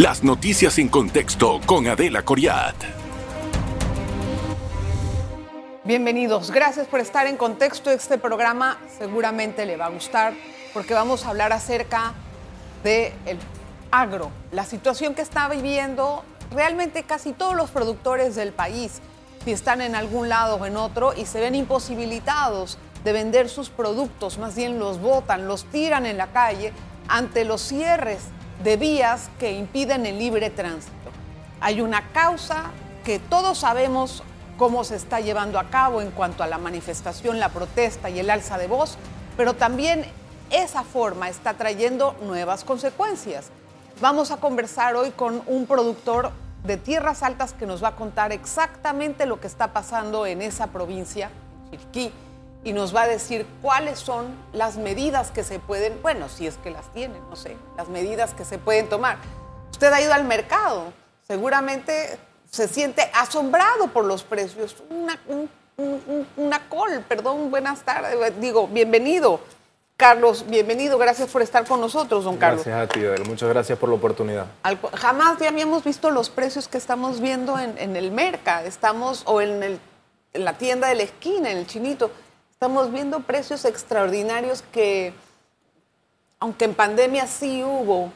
Las noticias en contexto con Adela Coriat. Bienvenidos, gracias por estar en contexto. Este programa seguramente le va a gustar porque vamos a hablar acerca del agro, la situación que está viviendo realmente casi todos los productores del país, si están en algún lado o en otro y se ven imposibilitados de vender sus productos, más bien los botan, los tiran en la calle ante los cierres de vías que impiden el libre tránsito. Hay una causa que todos sabemos cómo se está llevando a cabo en cuanto a la manifestación, la protesta y el alza de voz, pero también esa forma está trayendo nuevas consecuencias. Vamos a conversar hoy con un productor de Tierras Altas que nos va a contar exactamente lo que está pasando en esa provincia, Chiriquí, y nos va a decir cuáles son las medidas que se pueden, bueno, si es que las tienen, no sé, las medidas que se pueden tomar. Usted ha ido al mercado, seguramente se siente asombrado por los precios. Una, una col, perdón, buenas tardes, digo, bienvenido. Carlos, bienvenido, gracias por estar con nosotros, don Carlos. Gracias a ti, Adel. muchas gracias por la oportunidad. jamás ya habíamos visto los precios que estamos viendo en, el mercado, estamos, o en, el, en la tienda de la esquina, en el chinito, estamos viendo precios extraordinarios que, aunque en pandemia sí hubo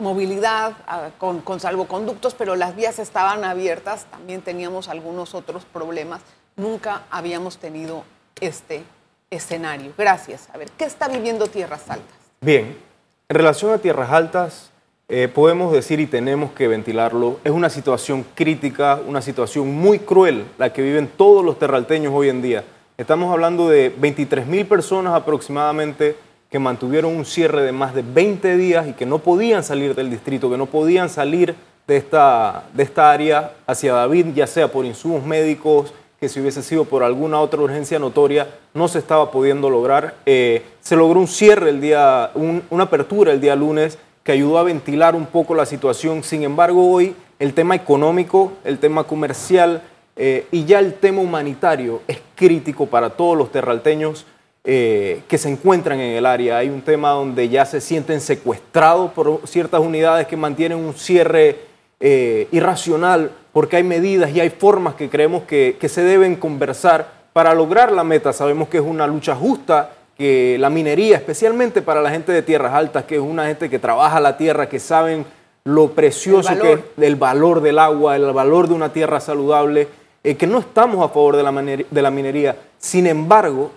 movilidad ah, con, con, salvoconductos, pero las vías estaban abiertas, también teníamos algunos otros problemas, nunca habíamos tenido este escenario. Gracias. A ver, ¿qué está viviendo Tierras Altas? Bien, en relación a Tierras Altas, eh, podemos decir y tenemos que ventilarlo, es una situación crítica, una situación muy cruel la que viven todos los terralteños hoy en día. Estamos hablando de 23 mil personas aproximadamente que mantuvieron un cierre de más de 20 días y que no podían salir del distrito, que no podían salir de esta, de esta área hacia David, ya sea por insumos médicos, que si hubiese sido por alguna otra urgencia notoria, no se estaba pudiendo lograr. Eh, se logró un cierre el día, una apertura el día lunes que ayudó a ventilar un poco la situación. Sin embargo, hoy el tema económico, el tema comercial eh, y ya el tema humanitario es crítico para todos los terralteños eh, que se encuentran en el área. Hay un tema donde ya se sienten secuestrados por ciertas unidades que mantienen un cierre irracional porque hay medidas y hay formas que creemos que, se deben conversar para lograr la meta. Sabemos que es una lucha justa, que la minería, especialmente para la gente de tierras altas, que es una gente que trabaja la tierra, que saben lo precioso que es el valor del agua, el valor de una tierra saludable, eh, que no estamos a favor de la, minería. Sin embargo,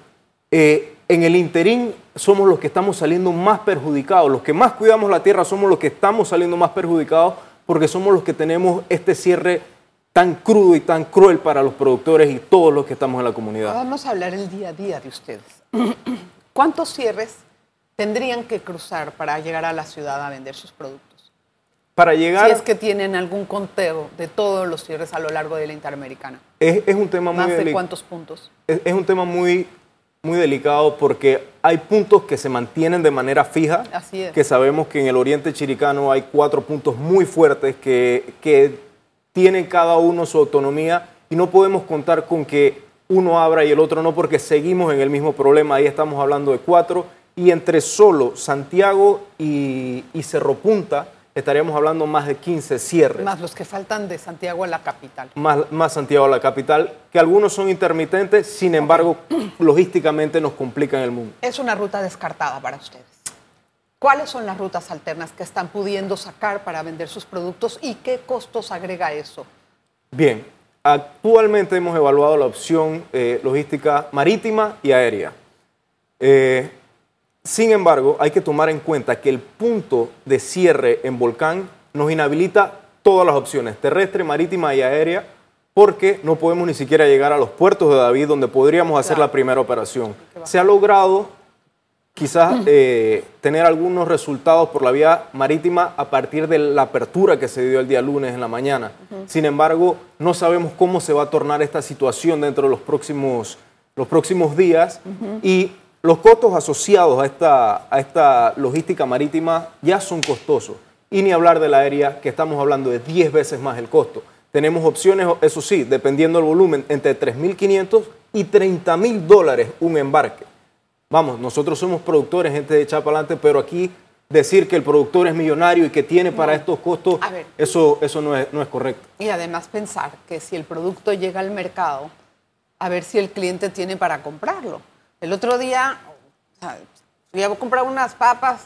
eh, en el interín somos los que estamos saliendo más perjudicados, los que más cuidamos la tierra somos los que estamos saliendo más perjudicados porque somos los que tenemos este cierre tan crudo y tan cruel para los productores y todos los que estamos en la comunidad. Vamos a hablar el día a día de ustedes. ¿Cuántos cierres tendrían que cruzar para llegar a la ciudad a vender sus productos? Para llegar... Si es que tienen algún conteo de todos los cierres a lo largo de la Interamericana. Es, un tema muy... ¿Más de cuántos puntos? es un tema muy muy delicado porque hay puntos que se mantienen de manera fija, Así es. que sabemos que en el oriente chiricano hay cuatro puntos muy fuertes que, que tienen cada uno su autonomía y no podemos contar con que uno abra y el otro no porque seguimos en el mismo problema, ahí estamos hablando de cuatro y entre solo Santiago y, y Cerro Punta estaríamos hablando más de 15 cierres. Más los que faltan de Santiago a la capital. Más, más Santiago a la capital, que algunos son intermitentes, sin embargo, logísticamente nos complican el mundo. Es una ruta descartada para ustedes. ¿Cuáles son las rutas alternas que están pudiendo sacar para vender sus productos y qué costos agrega eso? Bien, actualmente hemos evaluado la opción eh, logística marítima y aérea. Eh, sin embargo, hay que tomar en cuenta que el punto de cierre en Volcán nos inhabilita todas las opciones, terrestre, marítima y aérea, porque no podemos ni siquiera llegar a los puertos de David donde podríamos hacer la primera operación. Se ha logrado quizás eh, tener algunos resultados por la vía marítima a partir de la apertura que se dio el día lunes en la mañana. Sin embargo, no sabemos cómo se va a tornar esta situación dentro de los próximos, los próximos días y los costos asociados a esta, a esta logística marítima ya son costosos. Y ni hablar de la aérea, que estamos hablando de 10 veces más el costo. Tenemos opciones, eso sí, dependiendo del volumen, entre 3.500 y 30.000 dólares un embarque. Vamos, nosotros somos productores, gente de Chapalante, pero aquí decir que el productor es millonario y que tiene para estos costos, eso, eso no, es, no es correcto. Y además pensar que si el producto llega al mercado, a ver si el cliente tiene para comprarlo. El otro día, o sea, fui a comprar unas papas,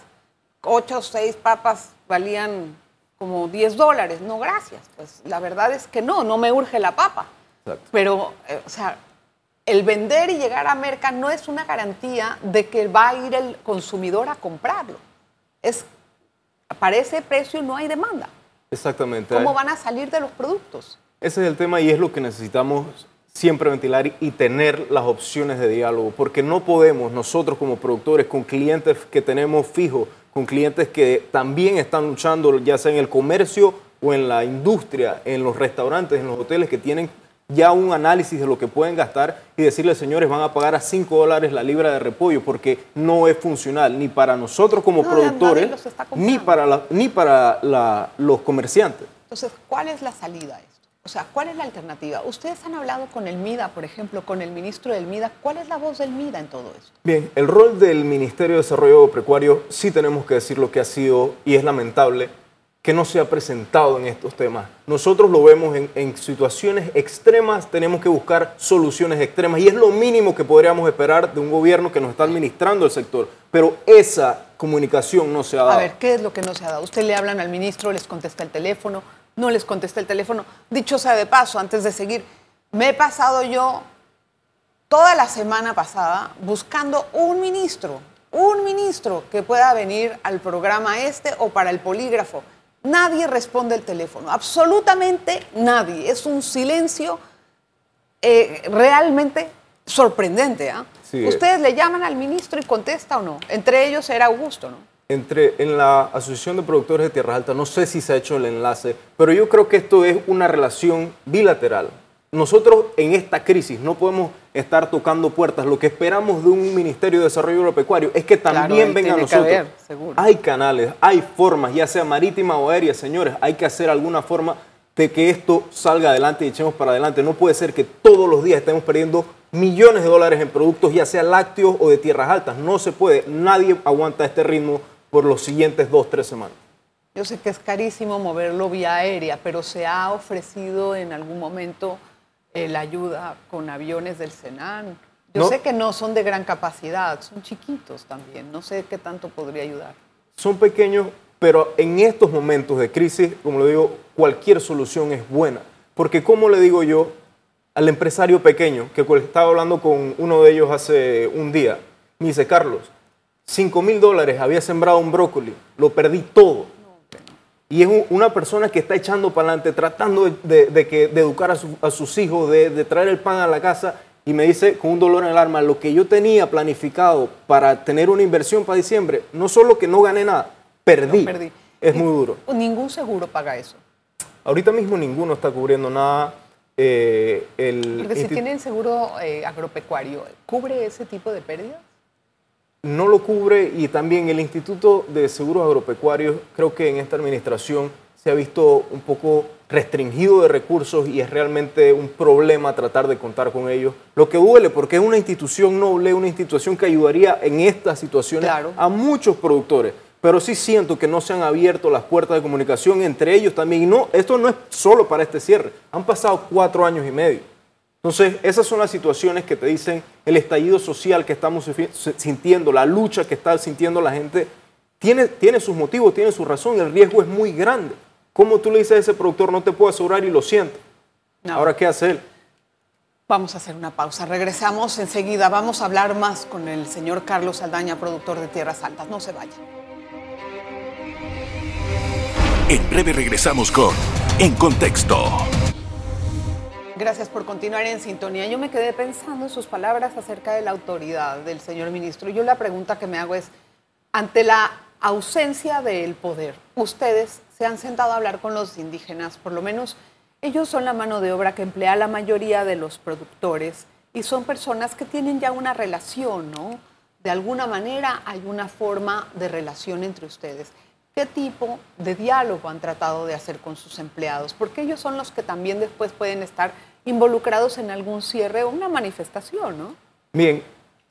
ocho o seis papas valían como 10 dólares. No, gracias. Pues la verdad es que no, no me urge la papa. Pero, eh, o sea, el vender y llegar a merca no es una garantía de que va a ir el consumidor a comprarlo. Es, para ese precio no hay demanda. Exactamente. ¿Cómo van a salir de los productos? Ese es el tema y es lo que necesitamos siempre ventilar y tener las opciones de diálogo, porque no podemos nosotros como productores, con clientes que tenemos fijos, con clientes que también están luchando, ya sea en el comercio o en la industria, en los restaurantes, en los hoteles, que tienen ya un análisis de lo que pueden gastar y decirle, señores, van a pagar a 5 dólares la libra de repollo porque no es funcional ni para nosotros como productores, ni para, ni para los comerciantes. Entonces, ¿cuál es la salida a esto? O sea, ¿cuál es la alternativa? Ustedes han hablado con el MIDA, por ejemplo, con el ministro del MIDA. ¿Cuál es la voz del MIDA en todo esto? Bien, el rol del Ministerio de Desarrollo Precuario sí tenemos que decir lo que ha sido y es lamentable que no se ha presentado en estos temas. Nosotros lo vemos en, situaciones extremas, tenemos que buscar soluciones extremas y es lo mínimo que podríamos esperar de un gobierno que nos está administrando el sector. Pero esa comunicación no se ha dado. A ver, ¿qué es lo que no se ha dado? Usted le hablan al ministro, les contesta el teléfono, no les contesta el teléfono. Dicho sea de paso, antes de seguir, me he pasado yo toda la semana pasada buscando un ministro, un ministro que pueda venir al programa este o para el polígrafo Nadie responde el teléfono, absolutamente nadie. Es un silencio eh, realmente sorprendente. ¿ah? ¿Ustedes le llaman al ministro y contesta o no? Entre ellos era Augusto, ¿no? Entre, en la Asociación de Productores de Tierra Alta, no sé si se ha hecho el enlace, pero yo creo que esto es una relación bilateral. Nosotros en esta crisis no podemos estar tocando puertas. Lo que esperamos de un Ministerio de Desarrollo Agropecuario es que también venga a nosotros. hay canales, hay formas, ya sea marítima o aérea, señores. Hay que hacer alguna forma de que esto salga adelante y echemos para adelante. No puede ser que todos los días estemos perdiendo millones de dólares en productos, ya sea lácteos o de tierras altas. No se puede. Nadie aguanta este ritmo por los siguientes dos, tres semanas. Yo sé que es carísimo moverlo vía aérea, pero se ha ofrecido en algún momento la ayuda con aviones del Senan. Yo sé que no son de gran capacidad, son chiquitos también, no sé qué tanto podría ayudar. Son pequeños, pero en estos momentos de crisis, como le digo, cualquier solución es buena. Porque como le digo yo al empresario pequeño, que estaba hablando con uno de ellos hace un día, me dice, Carlos, 5 mil dólares, había sembrado un brócoli, lo perdí todo y es una persona que está echando para adelante, tratando de, que, de educar a, sus hijos, de, traer el pan a la casa. Y me dice con un dolor en el alma, lo que yo tenía planificado para tener una inversión para diciembre, no solo que no gané nada, perdí. Es muy duro. Ningún seguro paga eso. Ahorita mismo ninguno está cubriendo nada. Eh, el Porque si tienen seguro eh, agropecuario, ¿cubre ese tipo de pérdidas? No lo cubre y también el Instituto de Seguros Agropecuarios creo que en esta administración se ha visto un poco restringido de recursos y es realmente un problema tratar de contar con ellos. Lo que duele porque es una institución noble, una institución que ayudaría en estas situaciones a muchos productores. Pero sí siento que no se han abierto las puertas de comunicación entre ellos también. Y no, esto no es solo para este cierre. Han pasado cuatro años y medio. Entonces, esas son las situaciones que te dicen el estallido social que estamos sintiendo, la lucha que está sintiendo la gente, tiene, tiene sus motivos, tiene su razón, el riesgo es muy grande. ¿Cómo tú le dices a ese productor, no te puedo asegurar y lo siento? Ahora, ¿qué hacer? Vamos a hacer una pausa. Regresamos enseguida. Vamos a hablar más con el señor Carlos Aldaña, productor de Tierras Altas. No se vaya. En breve regresamos con En Contexto. Gracias por continuar en sintonía. Yo me quedé pensando en sus palabras acerca de la autoridad del señor ministro. Yo la pregunta que me hago es, ante la ausencia del poder, ustedes se han sentado a hablar con los indígenas, por lo menos ellos son la mano de obra que emplea la mayoría de los productores y son personas que tienen ya una relación, ¿no? De alguna manera hay una forma de relación entre ustedes. ¿Qué tipo de diálogo han tratado de hacer con sus empleados? Porque ellos son los que también después pueden estar involucrados en algún cierre o una manifestación, ¿no? Bien,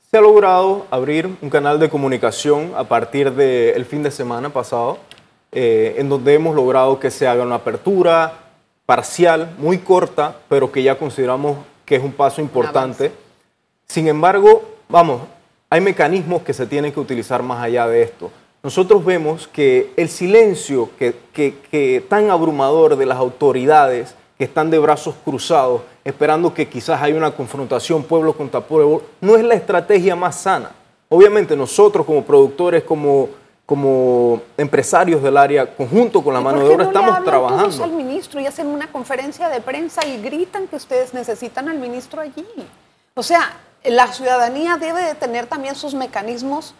Se ha logrado abrir un canal de comunicación a partir del fin de semana pasado, eh, en donde hemos logrado que se haga una apertura parcial, muy corta, pero que ya consideramos que es un paso importante. Sin embargo, vamos, hay mecanismos que se tienen que utilizar más allá de esto. Nosotros vemos que el silencio que, que tan abrumador de las autoridades que están de brazos cruzados esperando que quizás haya una confrontación pueblo contra pueblo, no es la estrategia más sana. Obviamente nosotros como productores, como, como empresarios del área, conjunto con la mano de obra, estamos trabajando. Todos al ministro y hacen una conferencia de prensa y gritan que ustedes necesitan al ministro allí. O sea, la ciudadanía debe de tener también sus mecanismos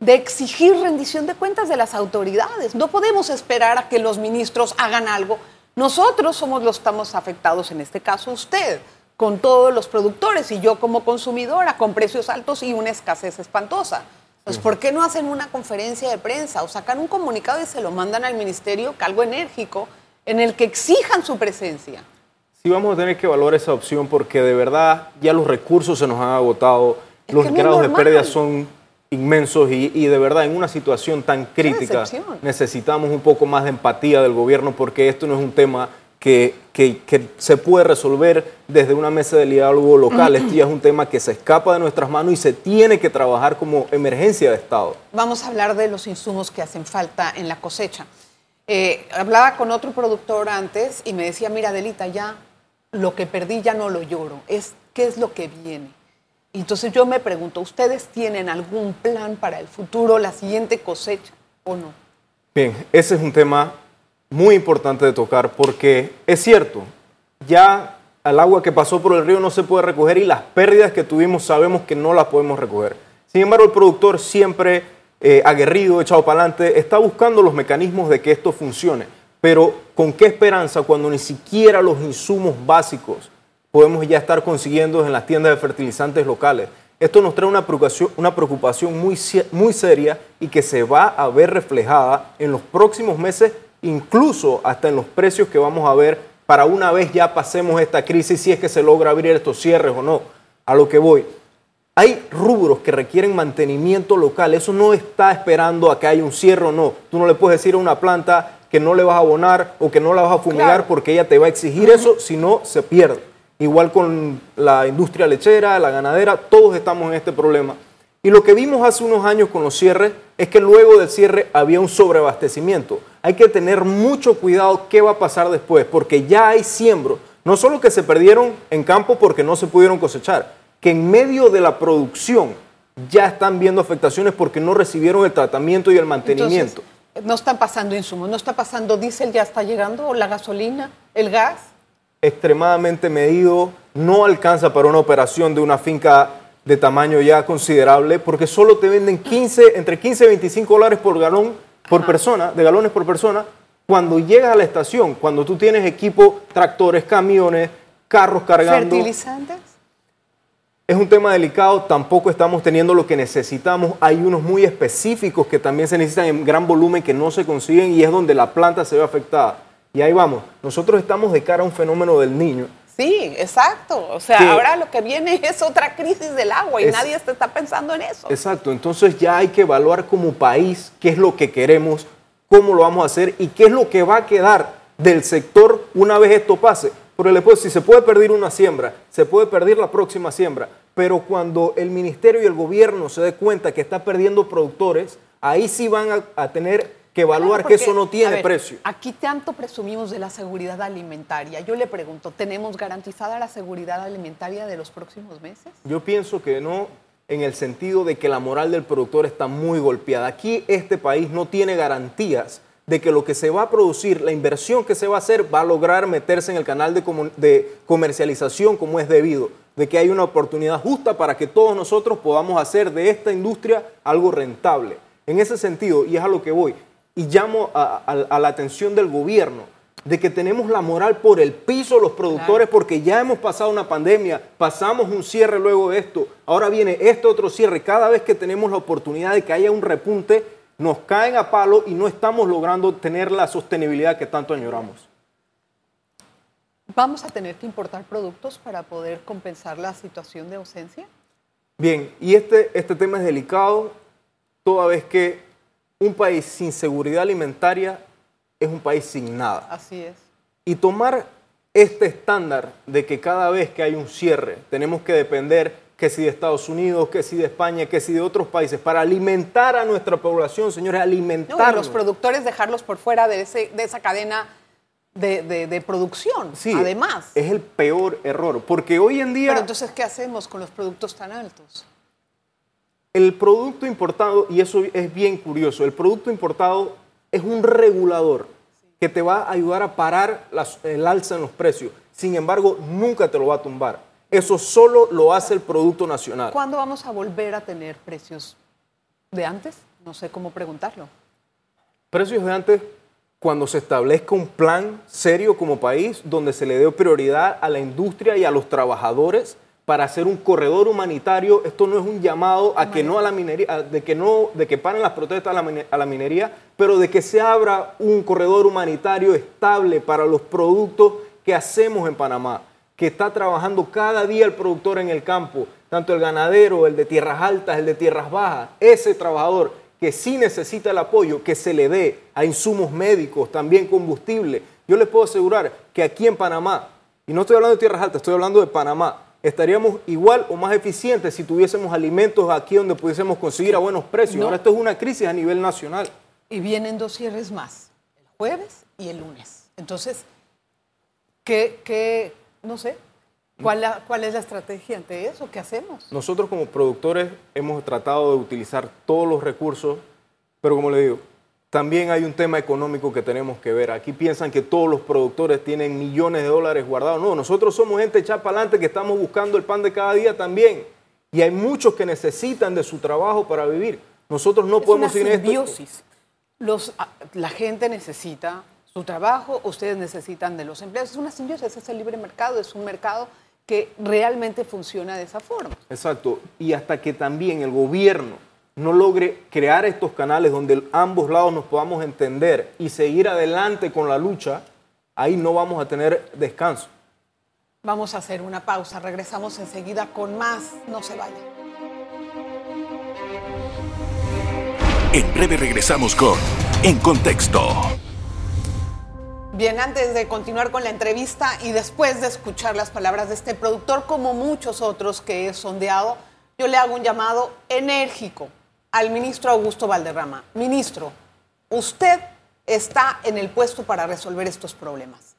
de exigir rendición de cuentas de las autoridades. No podemos esperar a que los ministros hagan algo nosotros somos los que estamos afectados, en este caso usted, con todos los productores y yo como consumidora, con precios altos y una escasez espantosa. Pues, ¿por qué no hacen una conferencia de prensa o sacan un comunicado y se lo mandan al ministerio, algo enérgico, en el que exijan su presencia? Sí, vamos a tener que evaluar esa opción porque de verdad ya los recursos se nos han agotado, los grados de pérdida son inmensos y, de verdad en una situación tan crítica necesitamos un poco más de empatía del gobierno porque esto no es un tema que, se puede resolver desde una mesa de diálogo local. Esto ya es un tema que se escapa de nuestras manos y se tiene que trabajar como emergencia de Estado. Vamos a hablar de los insumos que hacen falta en la cosecha. Eh, hablaba con otro productor antes y me decía, mira, Delita, ya lo que perdí ya no lo lloro, es qué es lo que viene. Entonces yo me pregunto, ¿ustedes tienen algún plan para el futuro, la siguiente cosecha o no? Bien, ese es un tema muy importante de tocar porque es cierto, ya el agua que pasó por el río no se puede recoger y las pérdidas que tuvimos sabemos que no las podemos recoger. Sin embargo, el productor siempre eh, aguerrido, echado para adelante, está buscando los mecanismos de que esto funcione. Pero ¿con qué esperanza cuando ni siquiera los insumos básicos podemos ya estar consiguiendo en las tiendas de fertilizantes locales. Esto nos trae una preocupación, una preocupación muy, muy seria y que se va a ver reflejada en los próximos meses, incluso hasta en los precios que vamos a ver para una vez ya pasemos esta crisis, si es que se logra abrir estos cierres o no. A lo que voy. Hay rubros que requieren mantenimiento local. Eso no está esperando a que haya un cierre o no. Tú no le puedes decir a una planta que no le vas a abonar o que no la vas a fumigar porque ella te va a exigir eso, si no se pierde igual con la industria lechera, la ganadera, todos estamos en este problema. Y lo que vimos hace unos años con los cierres es que luego del cierre había un sobreabastecimiento. Hay que tener mucho cuidado qué va a pasar después, porque ya hay siembros, no solo que se perdieron en campo porque no se pudieron cosechar, que en medio de la producción ya están viendo afectaciones porque no recibieron el tratamiento y el mantenimiento. no están pasando insumos, no está pasando diésel, ya está llegando, la gasolina, el gas extremadamente medido, no alcanza para una operación de una finca de tamaño ya considerable, porque solo te venden 15, entre 15 y 25 dólares por galón por persona, de galones por persona, cuando llegas a la estación, cuando tú tienes equipo, tractores, camiones, carros cargando. ¿Fertilizantes? Es un tema delicado, tampoco estamos teniendo lo que necesitamos. Hay unos muy específicos que también se necesitan en gran volumen que no se consiguen y es donde la planta se ve afectada. Y ahí vamos, nosotros estamos de cara a un fenómeno del niño. Sí, exacto. O sea, ahora lo que viene es otra crisis del agua y nadie está pensando en eso. Exacto, entonces ya hay que evaluar como país qué es lo que queremos, cómo lo vamos a hacer y qué es lo que va a quedar del sector una vez esto pase. Porque después, si se puede perder una siembra, se puede perder la próxima siembra, pero cuando el ministerio y el gobierno se dé cuenta que está perdiendo productores, ahí sí van a, a tener que evaluar que eso no tiene precio. Aquí tanto presumimos de la seguridad alimentaria. Yo le pregunto, ¿tenemos garantizada la seguridad alimentaria de los próximos meses? Yo pienso que no, en el sentido de que la moral del productor está muy golpeada. Aquí este país no tiene garantías de que lo que se va a producir, la inversión que se va a hacer, va a lograr meterse en el canal de, de comercialización como es debido, de que hay una oportunidad justa para que todos nosotros podamos hacer de esta industria algo rentable. En ese sentido, y es a lo que voy, y llamo a, la atención del gobierno de que tenemos la moral por el piso los productores porque ya hemos pasado una pandemia, pasamos un cierre luego de esto, ahora viene este otro cierre, cada vez que tenemos la oportunidad de que haya un repunte, nos caen a palo y no estamos logrando tener la sostenibilidad que tanto añoramos. ¿Vamos a tener que importar productos para poder compensar la situación de ausencia? Bien, y este, este tema es delicado toda vez que un país sin seguridad alimentaria es un país sin nada. Así es. Y tomar este estándar de que cada vez que hay un cierre tenemos que depender que si de Estados Unidos, que si de España, que si de otros países, para alimentar a nuestra población, señores, alimentar. los productores dejarlos por fuera de, ese, de esa cadena de, producción, sí, además. Es el peor error, porque hoy en día... Pero entonces, ¿qué hacemos con los productos tan altos? El producto importado, y eso es bien curioso, el producto importado es un regulador que te va a ayudar a parar el alza en los precios. Sin embargo, nunca te lo va a tumbar. Eso solo lo hace el Producto Nacional. ¿Cuándo vamos a volver a tener precios de antes? No sé cómo preguntarlo. Precios de antes cuando se establezca un plan serio como país donde se le dé prioridad a la industria y a los trabajadores para hacer un corredor humanitario. Esto no es un llamado a que no a la minería, de que no, de que paren las protestas a la, a la minería, pero de que se abra un corredor humanitario estable para los productos que hacemos en Panamá que está trabajando cada día el productor en el campo, tanto el ganadero, el de tierras altas, el de tierras bajas, ese trabajador que sí necesita el apoyo, que se le dé a insumos médicos, también combustible. Yo les puedo asegurar que aquí en Panamá, y no estoy hablando de tierras altas, estoy hablando de Panamá, estaríamos igual o más eficientes si tuviésemos alimentos aquí donde pudiésemos conseguir a buenos precios. Ahora esto es una crisis a nivel nacional. Y vienen dos cierres más, el jueves y el lunes. Entonces, ¿qué, qué, no sé. ¿Cuál, ¿Cuál, es la estrategia ante eso? ¿Qué hacemos? Nosotros como productores hemos tratado de utilizar todos los recursos, pero como le digo, también hay un tema económico que tenemos que ver. Aquí piensan que todos los productores tienen millones de dólares guardados. No, nosotros somos gente echada para adelante que estamos buscando el pan de cada día también. Y hay muchos que necesitan de su trabajo para vivir. Nosotros no podemos una simbiosis. Los, ah, la gente necesita su trabajo, ustedes necesitan de los empleados. Es una simbiosis, es el libre mercado, es un mercado que realmente funciona de esa forma. Exacto, y hasta que también el gobierno no logre crear estos canales donde ambos lados nos podamos entender y seguir adelante con la lucha, ahí no vamos a tener descanso. Vamos a hacer una pausa, regresamos enseguida con más, no se vayan. En breve regresamos con En Contexto. Bien, antes de continuar con la entrevista y después de escuchar las palabras de este productor, como muchos otros que he sondeado, yo le hago un llamado enérgico al ministro Augusto Valderrama. Ministro, usted está en el puesto para resolver estos problemas.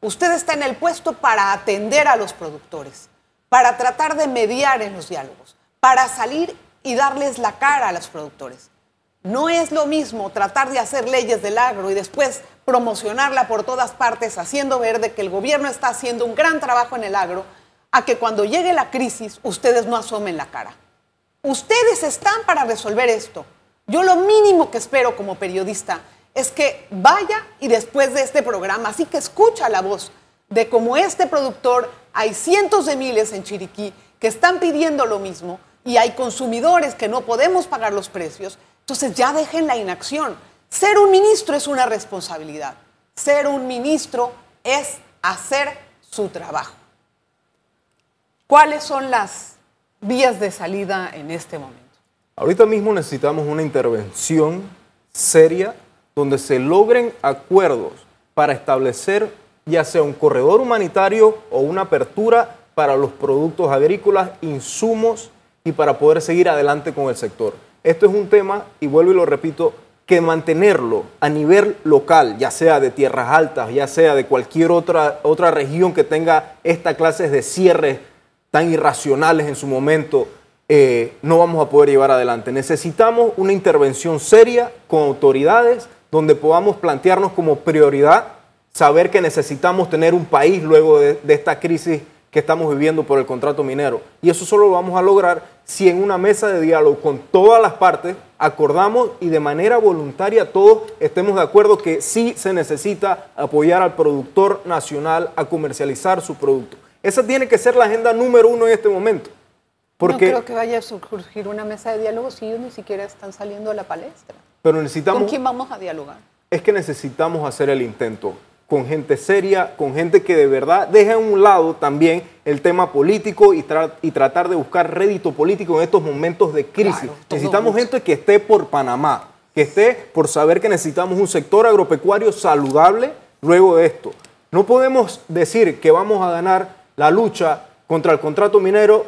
Usted está en el puesto para atender a los productores, para tratar de mediar en los diálogos, para salir y darles la cara a los productores. No es lo mismo tratar de hacer leyes del agro y después promocionarla por todas partes, haciendo ver de que el gobierno está haciendo un gran trabajo en el agro, a que cuando llegue la crisis ustedes no asomen la cara. Ustedes están para resolver esto. Yo lo mínimo que espero como periodista es que vaya y después de este programa, así que escucha la voz de cómo este productor, hay cientos de miles en Chiriquí que están pidiendo lo mismo y hay consumidores que no podemos pagar los precios entonces ya dejen la inacción. Ser un ministro es una responsabilidad. Ser un ministro es hacer su trabajo. ¿Cuáles son las vías de salida en este momento? Ahorita mismo necesitamos una intervención seria donde se logren acuerdos para establecer ya sea un corredor humanitario o una apertura para los productos agrícolas, insumos y para poder seguir adelante con el sector. Esto es un tema, y vuelvo y lo repito, que mantenerlo a nivel local, ya sea de tierras altas, ya sea de cualquier otra, otra región que tenga esta clase de cierres tan irracionales en su momento, eh, no vamos a poder llevar adelante. Necesitamos una intervención seria con autoridades donde podamos plantearnos como prioridad saber que necesitamos tener un país luego de, de esta crisis que estamos viviendo por el contrato minero. Y eso solo lo vamos a lograr si en una mesa de diálogo con todas las partes acordamos y de manera voluntaria todos estemos de acuerdo que sí se necesita apoyar al productor nacional a comercializar su producto. Esa tiene que ser la agenda número uno en este momento. Porque, no creo que vaya a surgir una mesa de diálogo si ellos ni siquiera están saliendo a la palestra. Pero necesitamos... ¿Con quién vamos a dialogar? Es que necesitamos hacer el intento con gente seria, con gente que de verdad deje a un lado también el tema político y, y tratar de buscar rédito político en estos momentos de crisis. Necesitamos gente que esté por Panamá, que esté por saber que necesitamos un sector agropecuario saludable luego de esto. No podemos decir que vamos a ganar la lucha contra el contrato minero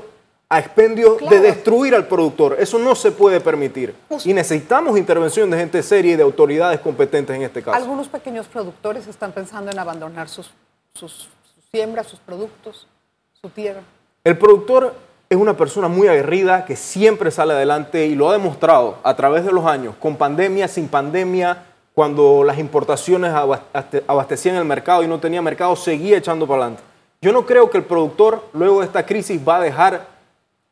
a expendio de destruir al productor. Eso no se puede permitir. Pues y necesitamos intervención de gente seria y de autoridades competentes en este caso. Algunos pequeños productores están pensando en abandonar sus, sus siembras, sus productos, su tierra. El productor es una persona muy aguerrida que siempre sale adelante y lo ha demostrado a través de los años, con pandemia, sin pandemia, cuando las importaciones abastecían el mercado y no tenía mercado, seguía echando para adelante. Yo no creo que el productor luego de esta crisis va a dejar,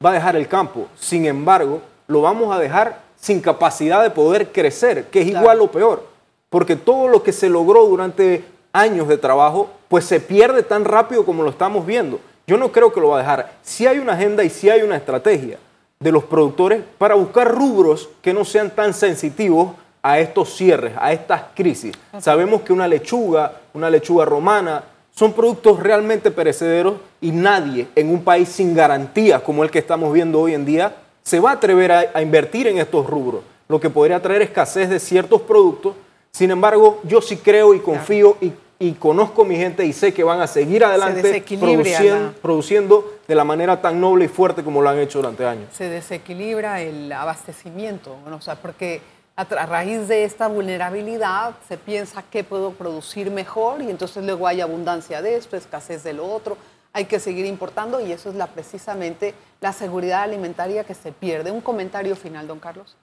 va a dejar el campo. Sin embargo, lo vamos a dejar sin capacidad de poder crecer, que es igual o peor. Porque todo lo que se logró durante años de trabajo, pues se pierde tan rápido como lo estamos viendo. Yo no creo que lo va a dejar. Si hay una agenda y si hay una estrategia de los productores para buscar rubros que no sean tan sensitivos a estos cierres, a estas crisis. Sabemos que una lechuga, una lechuga romana, son productos realmente perecederos y nadie en un país sin garantías como el que estamos viendo hoy en día se va a atrever a, invertir en estos rubros, lo que podría traer escasez de ciertos productos. Sin embargo, yo sí creo y confío y, conozco a mi gente y sé que van a seguir adelante produciendo, produciendo de la manera tan noble y fuerte como lo han hecho durante años. Se desequilibra el abastecimiento, o sea, porque a, raíz de esta vulnerabilidad se piensa qué puedo producir mejor y entonces luego hay abundancia de esto, escasez de lo otro, hay que seguir importando y eso es la, precisamente la seguridad alimentaria que se pierde. Un comentario final, don Carlos.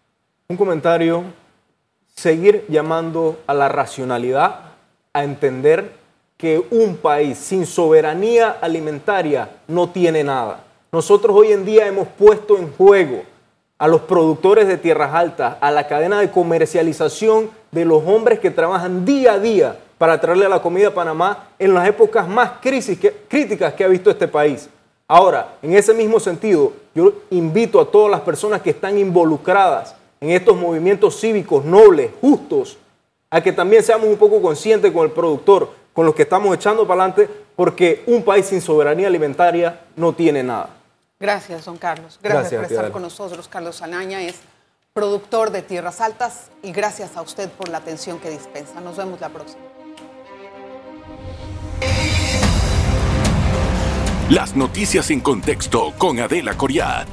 Un comentario, seguir llamando a la racionalidad, a entender que un país sin soberanía alimentaria no tiene nada. Nosotros hoy en día hemos puesto en juego a los productores de tierras altas, a la cadena de comercialización de los hombres que trabajan día a día para traerle la comida a Panamá en las épocas más críticas que ha visto este país. Ahora, en ese mismo sentido, yo invito a todas las personas que están involucradas en estos movimientos cívicos nobles, justos, a que también seamos un poco conscientes con el productor, con los que estamos echando para adelante, porque un país sin soberanía alimentaria no tiene nada. Gracias, don Carlos. Gracias, por estar con nosotros. Carlos Anaña es productor de Tierras Altas y gracias a usted por la atención que dispensa. Nos vemos la próxima. Las noticias en contexto con Adela Coriat.